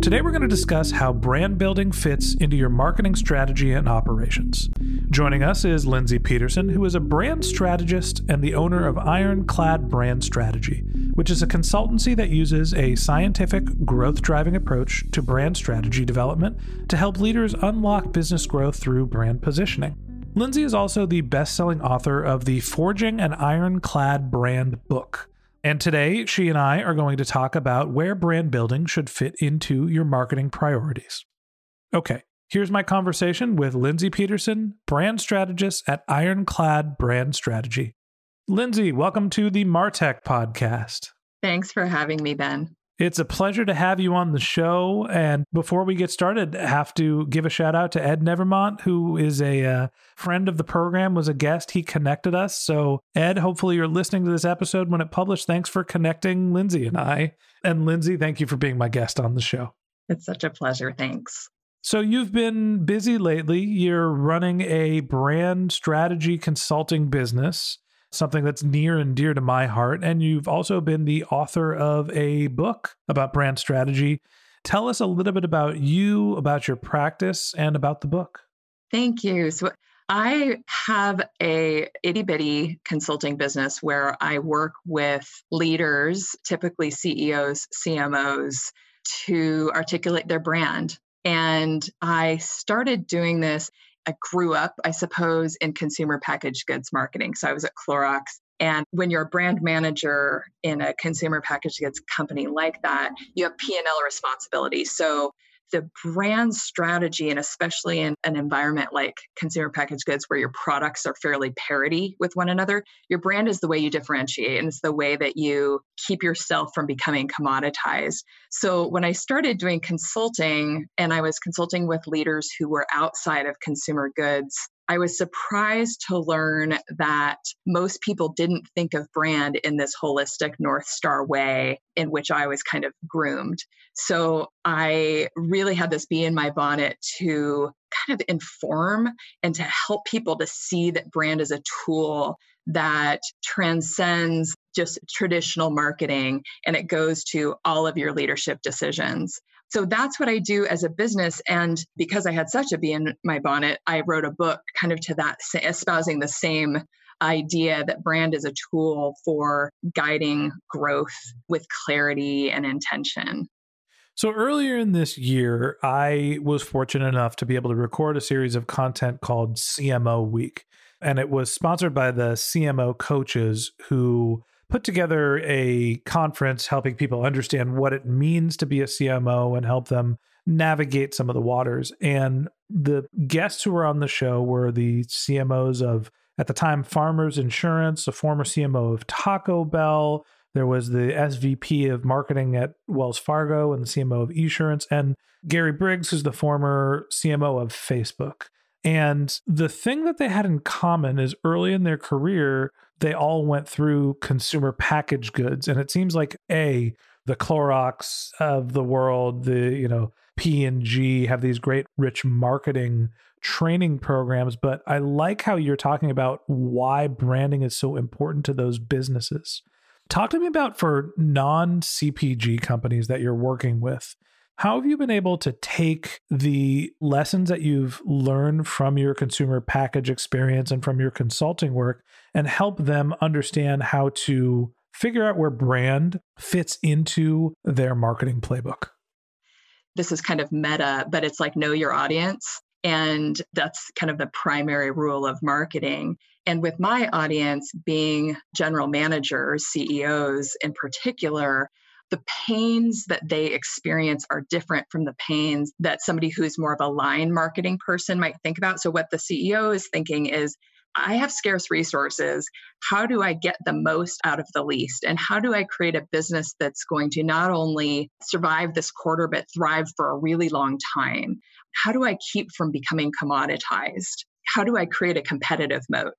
Today we're going to discuss how brand building fits into your marketing strategy and operations. Joining us is Lindsay Pedersen, who is a brand strategist and the owner of Ironclad Brand Strategy, which is a consultancy that uses a scientific, growth driving approach to brand strategy development to help leaders unlock business growth through brand positioning. Lindsay is also the best selling author of the Forging an Ironclad Brand book. And today, she and I are going to talk about where brand building should fit into your marketing priorities. Okay, here's my conversation with Lindsay Pedersen, brand strategist at Ironclad Brand Strategy. Lindsay, welcome to the Martech podcast. Thanks for having me, Ben. It's a pleasure to have you on the show. And before we get started, I have to give a shout out to Ed Nevermont, who is a uh, friend of the program, was a guest. He connected us. So, Ed, hopefully you're listening to this episode when it published. Thanks for connecting Lindsay and I. And Lindsay, thank you for being my guest on the show. It's such a pleasure. Thanks. So, you've been busy lately. You're running a brand strategy consulting business something that's near and dear to my heart. And you've also been the author of a book about brand strategy. Tell us a little bit about you, about your practice, and about the book. Thank you. So, I have a itty bitty consulting business where I work with leaders, typically CEOs, CMOs, to articulate their brand. And I started doing this I grew up, I suppose, in consumer packaged goods marketing. So I was at Clorox. And when you're a brand manager in a consumer packaged goods company like that, you have P&L responsibility. So the brand strategy, and especially in an environment like consumer packaged goods where your products are fairly parity with one another, your brand is the way you differentiate and it's the way that you keep yourself from becoming commoditized. So when I started doing consulting and I was consulting with leaders who were outside of consumer goods, I was surprised to learn that most people didn't think of brand in this holistic North Star way in which I was kind of groomed. So I really had this bee in my bonnet to kind of inform and to help people to see that brand is a tool that transcends just traditional marketing and it goes to all of your leadership decisions. So that's what I do as a business. And because I had such a bee in my bonnet, I wrote a book kind of to that, espousing the same idea that brand is a tool for guiding growth with clarity and intention. So earlier in this year, I was fortunate enough to be able to record a series of content called CMO Week. And it was sponsored by the CMO coaches who put together a conference helping people understand what it means to be a CMO and help them navigate some of the waters. And the guests who were on the show were the CMOs of, at the time, Farmers Insurance, a former CMO of Taco Bell. There was the SVP of marketing at Wells Fargo and the CMO of Esurance, and Gary Briggs, who's the former CMO of Facebook. And the thing that they had in common is early in their career, they all went through consumer packaged goods. And it seems like A, the Clorox of the world, the, you know, P and G have these great rich marketing training programs, but I like how you're talking about why branding is so important to those businesses. Talk to me about for non CPG companies that you're working with. How have you been able to take the lessons that you've learned from your consumer package experience and from your consulting work and help them understand how to figure out where brand fits into their marketing playbook? This is kind of meta, but it's like know your audience. And that's kind of the primary rule of marketing. And with my audience being general managers, CEOs in particular, the pains that they experience are different from the pains that somebody who's more of a line marketing person might think about. So, what the CEO is thinking is, I have scarce resources. How do I get the most out of the least? And how do I create a business that's going to not only survive this quarter, but thrive for a really long time? How do I keep from becoming commoditized? How do I create a competitive moat?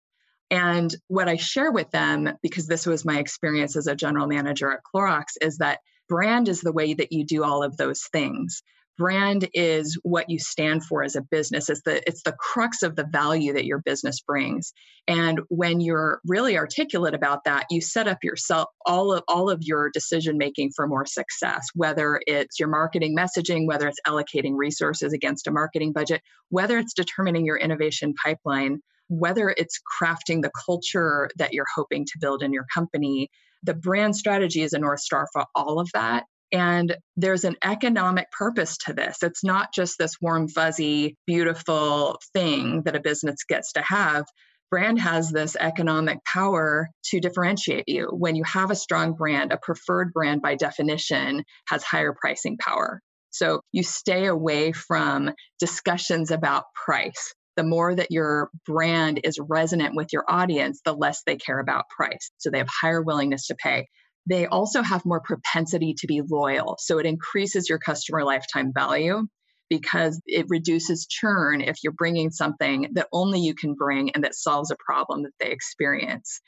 And what I share with them, because this was my experience as a general manager at Clorox, is that brand is the way that you do all of those things. Brand is what you stand for as a business. It's the it's the crux of the value that your business brings. And when you're really articulate about that, you set up yourself all of all of your decision making for more success, whether it's your marketing messaging, whether it's allocating resources against a marketing budget, whether it's determining your innovation pipeline whether it's crafting the culture that you're hoping to build in your company, the brand strategy is a North Star for all of that. And there's an economic purpose to this. It's not just this warm, fuzzy, beautiful thing that a business gets to have. Brand has this economic power to differentiate you. When you have a strong brand, a preferred brand by definition has higher pricing power. So you stay away from discussions about price the more that your brand is resonant with your audience, the less they care about price. So they have higher willingness to pay. They also have more propensity to be loyal. So it increases your customer lifetime value because it reduces churn if you're bringing something that only you can bring and that solves a problem that they experience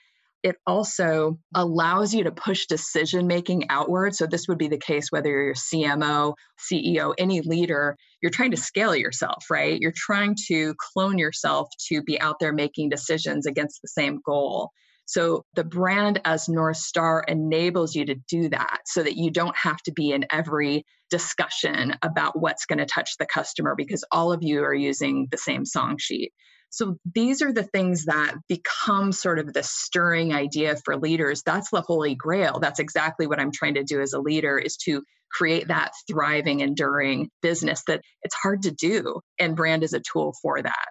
it also allows you to push decision making outward. So, this would be the case whether you're CMO, CEO, any leader, you're trying to scale yourself, right? You're trying to clone yourself to be out there making decisions against the same goal. So, the brand as North Star enables you to do that so that you don't have to be in every discussion about what's going to touch the customer because all of you are using the same song sheet. So these are the things that become sort of the stirring idea for leaders. That's the holy grail. That's exactly what I'm trying to do as a leader is to create that thriving, enduring business that it's hard to do. And brand is a tool for that.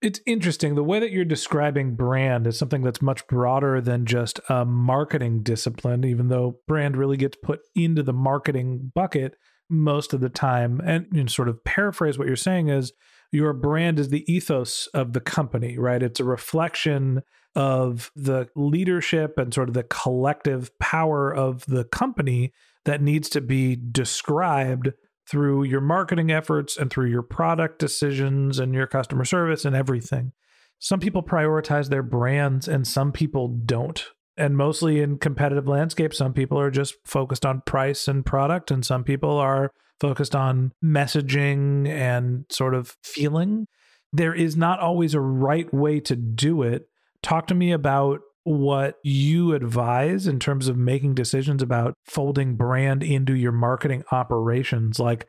It's interesting. The way that you're describing brand is something that's much broader than just a marketing discipline, even though brand really gets put into the marketing bucket most of the time. And you sort of paraphrase what you're saying is your brand is the ethos of the company, right? It's a reflection of the leadership and sort of the collective power of the company that needs to be described through your marketing efforts and through your product decisions and your customer service and everything. Some people prioritize their brands and some people don't. And mostly in competitive landscape, some people are just focused on price and product, and some people are focused on messaging and sort of feeling. There is not always a right way to do it. Talk to me about what you advise in terms of making decisions about folding brand into your marketing operations. Like,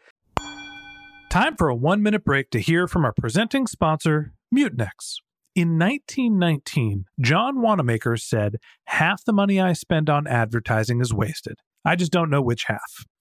time for a one minute break to hear from our presenting sponsor, Mutinex. In 1919, John Wanamaker said, Half the money I spend on advertising is wasted. I just don't know which half.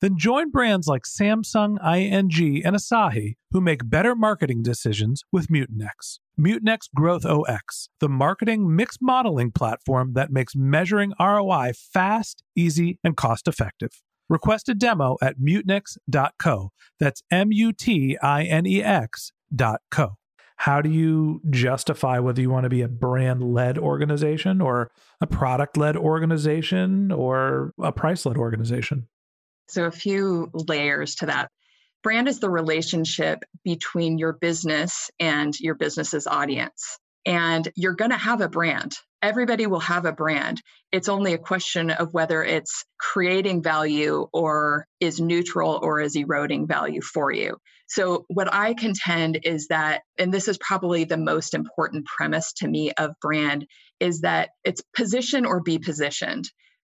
Then join brands like Samsung, ING, and Asahi who make better marketing decisions with Mutinex. Mutinex Growth OX, the marketing mix modeling platform that makes measuring ROI fast, easy, and cost effective. Request a demo at mutinex.co. That's M U T I N E X.co. How do you justify whether you want to be a brand led organization or a product led organization or a price led organization? So, a few layers to that. Brand is the relationship between your business and your business's audience. And you're going to have a brand. Everybody will have a brand. It's only a question of whether it's creating value or is neutral or is eroding value for you. So, what I contend is that, and this is probably the most important premise to me of brand, is that it's position or be positioned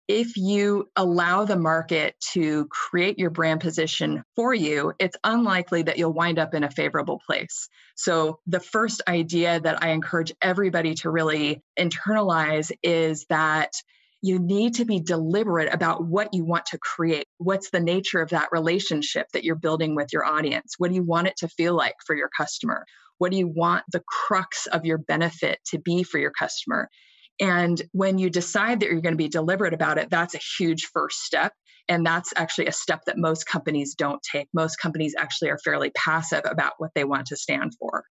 if you allow the market to create your brand position for you, it's unlikely that you'll wind up in a favorable place. So, the first idea that I encourage everybody to really internalize is that you need to be deliberate about what you want to create. What's the nature of that relationship that you're building with your audience? What do you want it to feel like for your customer? What do you want the crux of your benefit to be for your customer? And when you decide that you're going to be deliberate about it, that's a huge first step. And that's actually a step that most companies don't take. Most companies actually are fairly passive about what they want to stand for.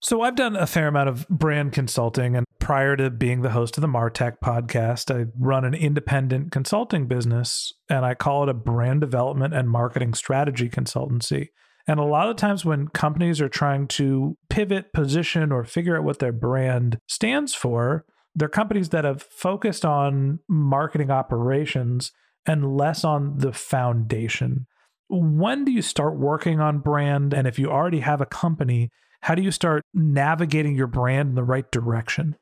So I've done a fair amount of brand consulting and prior to being the host of the Martech podcast, I run an independent consulting business and I call it a brand development and marketing strategy consultancy. And a lot of times when companies are trying to pivot, position or figure out what their brand stands for, they're companies that have focused on marketing operations and less on the foundation. When do you start working on brand? And if you already have a company, how do you start navigating your brand in the right direction?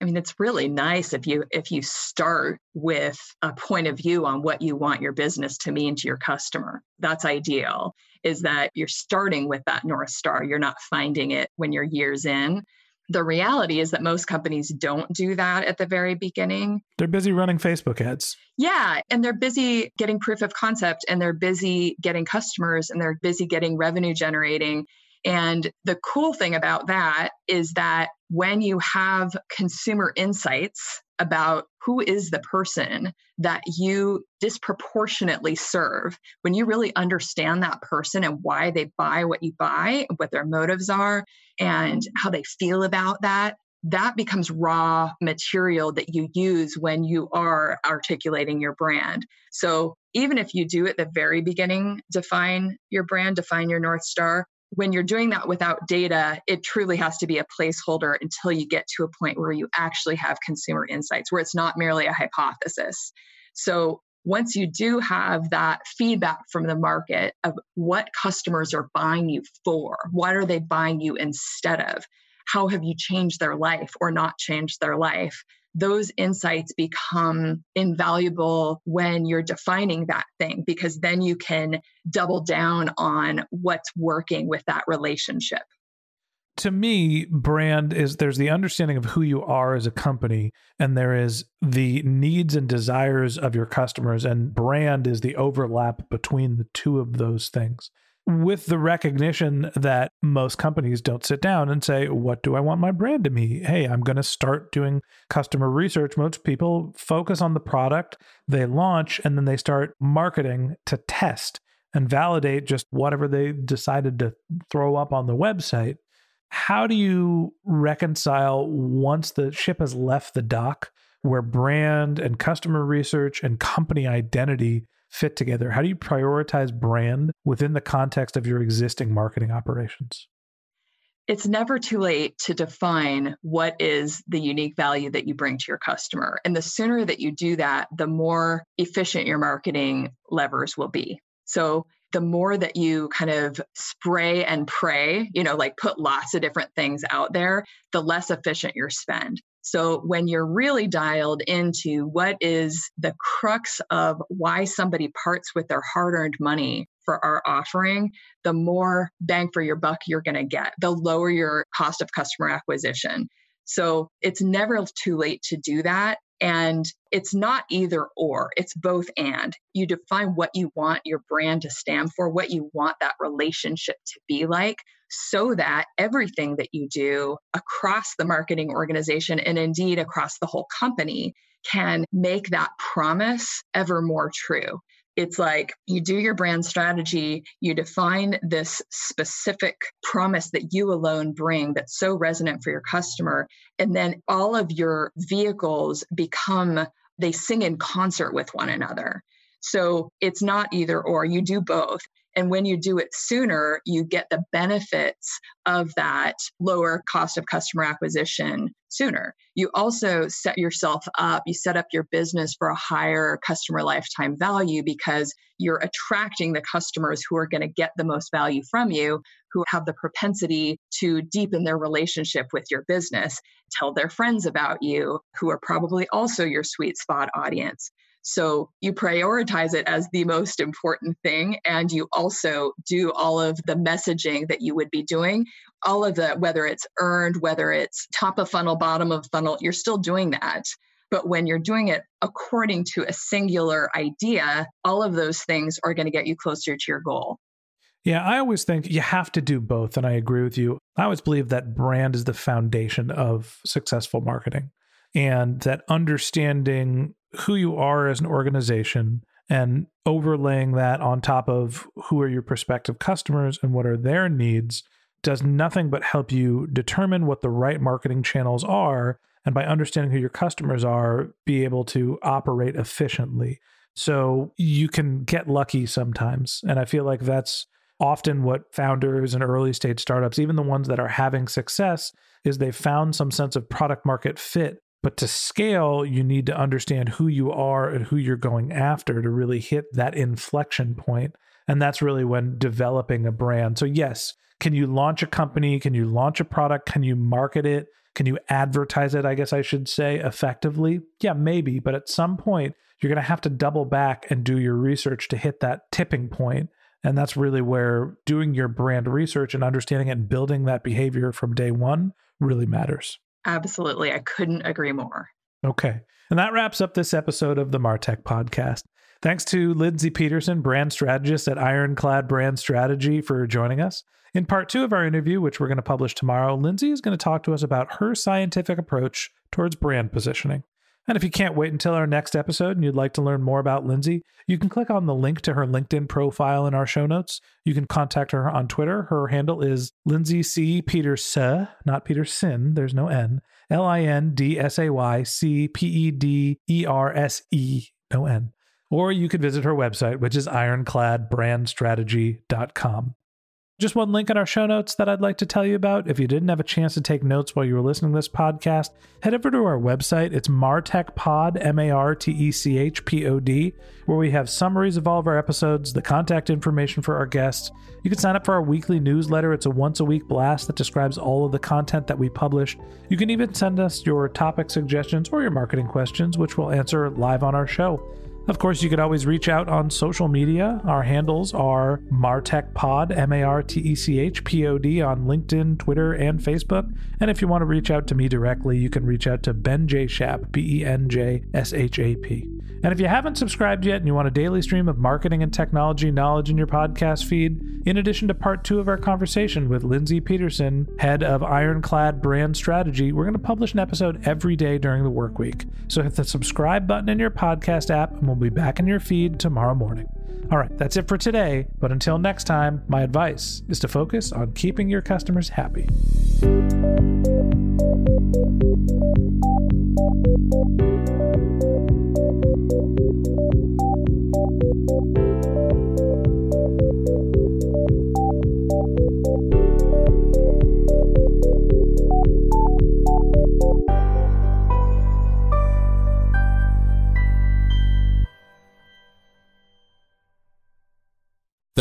I mean, it's really nice if you if you start with a point of view on what you want your business to mean to your customer. That's ideal. Is that you're starting with that north star. You're not finding it when you're years in the reality is that most companies don't do that at the very beginning. They're busy running Facebook ads. Yeah, and they're busy getting proof of concept and they're busy getting customers and they're busy getting revenue generating. And the cool thing about that is that when you have consumer insights about who is the person that you disproportionately serve, when you really understand that person and why they buy what you buy, what their motives are, and how they feel about that, that becomes raw material that you use when you are articulating your brand. So even if you do at the very beginning define your brand, define your North Star, when you're doing that without data, it truly has to be a placeholder until you get to a point where you actually have consumer insights, where it's not merely a hypothesis. So once you do have that feedback from the market of what customers are buying you for, what are they buying you instead of? How have you changed their life or not changed their life? Those insights become invaluable when you're defining that thing because then you can double down on what's working with that relationship. To me, brand is there's the understanding of who you are as a company, and there is the needs and desires of your customers, and brand is the overlap between the two of those things with the recognition that most companies don't sit down and say, What do I want my brand to be? Hey, I'm going to start doing customer research. Most people focus on the product, they launch, and then they start marketing to test and validate just whatever they decided to throw up on the website. How do you reconcile once the ship has left the dock where brand and customer research and company identity fit together? How do you prioritize brand within the context of your existing marketing operations? It's never too late to define what is the unique value that you bring to your customer. And the sooner that you do that, the more efficient your marketing levers will be. So the more that you kind of spray and pray, you know, like put lots of different things out there, the less efficient your spend. So when you're really dialed into what is the crux of why somebody parts with their hard earned money for our offering, the more bang for your buck you're going to get, the lower your cost of customer acquisition. So it's never too late to do that. And it's not either or, it's both and. You define what you want your brand to stand for, what you want that relationship to be like, so that everything that you do across the marketing organization and indeed across the whole company can make that promise ever more true it's like you do your brand strategy, you define this specific promise that you alone bring that's so resonant for your customer, and then all of your vehicles become, they sing in concert with one another. So it's not either or, you do both. And when you do it sooner, you get the benefits of that lower cost of customer acquisition sooner. You also set yourself up, you set up your business for a higher customer lifetime value because you're attracting the customers who are going to get the most value from you, who have the propensity to deepen their relationship with your business, tell their friends about you, who are probably also your sweet spot audience. So you prioritize it as the most important thing. And you also do all of the messaging that you would be doing, all of the, whether it's earned, whether it's top of funnel, bottom of funnel, you're still doing that. But when you're doing it according to a singular idea, all of those things are going to get you closer to your goal. Yeah, I always think you have to do both. And I agree with you. I always believe that brand is the foundation of successful marketing and that understanding who you are as an organization and overlaying that on top of who are your prospective customers and what are their needs does nothing but help you determine what the right marketing channels are and by understanding who your customers are be able to operate efficiently. So you can get lucky sometimes. And i feel like that's often what founders and early stage startups even the ones that are having success is they've found some sense of product market fit but to scale, you need to understand who you are and who you're going after to really hit that inflection point. And that's really when developing a brand. So, yes, can you launch a company? Can you launch a product? Can you market it? Can you advertise it? I guess I should say effectively. Yeah, maybe. But at some point, you're going to have to double back and do your research to hit that tipping point. And that's really where doing your brand research and understanding and building that behavior from day one really matters. Absolutely. I couldn't agree more. Okay. And that wraps up this episode of the Martech podcast. Thanks to Lindsay Pedersen, brand strategist at Ironclad Brand Strategy, for joining us. In part two of our interview, which we're going to publish tomorrow, Lindsay is going to talk to us about her scientific approach towards brand positioning. And if you can't wait until our next episode and you'd like to learn more about Lindsay, you can click on the link to her LinkedIn profile in our show notes. You can contact her on Twitter. Her handle is Lindsay C. Pederse, not Pedersen, there's no N, L I N D S A Y C P E D E R S E, no N. Or you could visit her website, which is ironcladbrandstrategy.com. Just one link in our show notes that I'd like to tell you about. If you didn't have a chance to take notes while you were listening to this podcast, head over to our website. It's martechpod, M A R T E C H P O D, where we have summaries of all of our episodes, the contact information for our guests. You can sign up for our weekly newsletter. It's a once a week blast that describes all of the content that we publish. You can even send us your topic suggestions or your marketing questions, which we'll answer live on our show. Of course, you could always reach out on social media. Our handles are MartechPod, M A R T E C H P O D, on LinkedIn, Twitter, and Facebook. And if you want to reach out to me directly, you can reach out to Ben J. Shap, B E N J S H A P. And if you haven't subscribed yet and you want a daily stream of marketing and technology knowledge in your podcast feed, in addition to part two of our conversation with Lindsay Pedersen, head of Ironclad Brand Strategy, we're going to publish an episode every day during the work week. So hit the subscribe button in your podcast app and we'll be back in your feed tomorrow morning. All right, that's it for today. But until next time, my advice is to focus on keeping your customers happy.